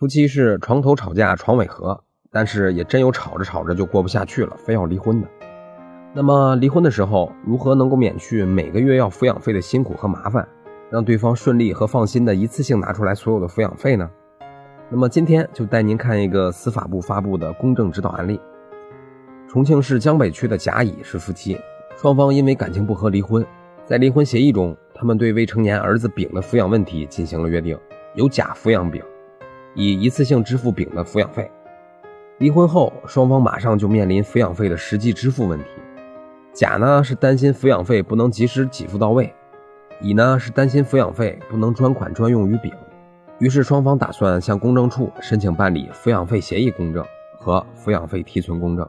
夫妻是床头吵架床尾和，但是也真有吵着吵着就过不下去了，非要离婚的。那么离婚的时候，如何能够免去每个月要抚养费的辛苦和麻烦，让对方顺利和放心的一次性拿出来所有的抚养费呢？那么今天就带您看一个司法部发布的公证指导案例。重庆市江北区的甲乙是夫妻，双方因为感情不和离婚，在离婚协议中，他们对未成年儿子丙的抚养问题进行了约定，由甲抚养丙。以一次性支付丙的抚养费。离婚后，双方马上就面临抚养费的实际支付问题。甲呢是担心抚养费不能及时给付到位，乙呢是担心抚养费不能专款专用于丙。于是双方打算向公证处申请办理抚养费协议公证和抚养费提存公证。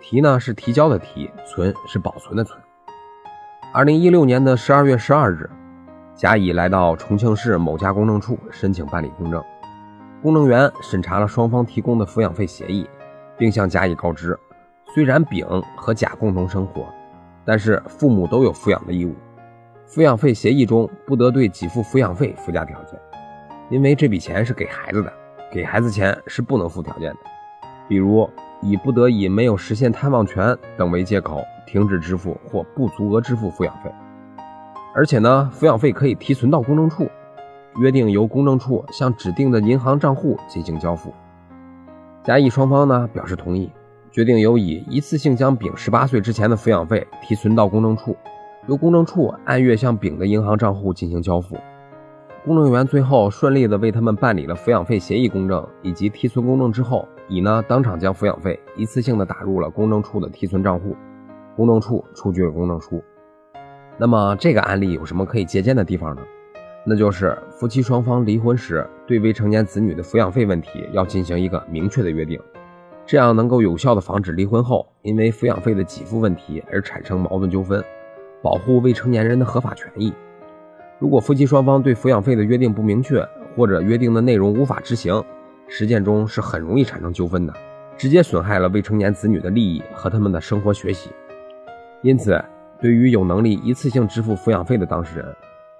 提呢是提交的提，存是保存的存。二零一六年的十二月十二日，甲乙来到重庆市某家公证处申请办理公证。公证员审查了双方提供的抚养费协议，并向甲乙告知，虽然丙和甲共同生活，但是父母都有抚养的义务，抚养费协议中不得对给付抚养费附加条件，因为这笔钱是给孩子的，给孩子钱是不能附条件的，比如以不得以没有实现探望权等为借口停止支付或不足额支付抚养费，而且呢，抚养费可以提存到公证处。约定由公证处向指定的银行账户进行交付，甲乙双方呢表示同意，决定由乙一次性将丙十八岁之前的抚养费提存到公证处，由公证处按月向丙的银行账户进行交付。公证员最后顺利的为他们办理了抚养费协议公证以及提存公证之后，乙呢当场将抚养费一次性的打入了公证处的提存账户，公证处出具了公证书。那么这个案例有什么可以借鉴的地方呢？那就是夫妻双方离婚时，对未成年子女的抚养费问题要进行一个明确的约定，这样能够有效的防止离婚后因为抚养费的给付问题而产生矛盾纠纷，保护未成年人的合法权益。如果夫妻双方对抚养费的约定不明确，或者约定的内容无法执行，实践中是很容易产生纠纷的，直接损害了未成年子女的利益和他们的生活学习。因此，对于有能力一次性支付抚养费的当事人，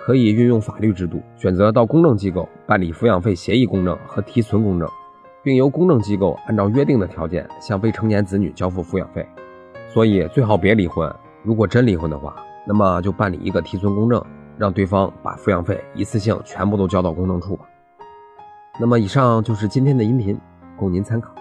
可以运用法律制度，选择到公证机构办理抚养费协议公证和提存公证，并由公证机构按照约定的条件向未成年子女交付抚养费。所以最好别离婚。如果真离婚的话，那么就办理一个提存公证，让对方把抚养费一次性全部都交到公证处吧。那么以上就是今天的音频，供您参考。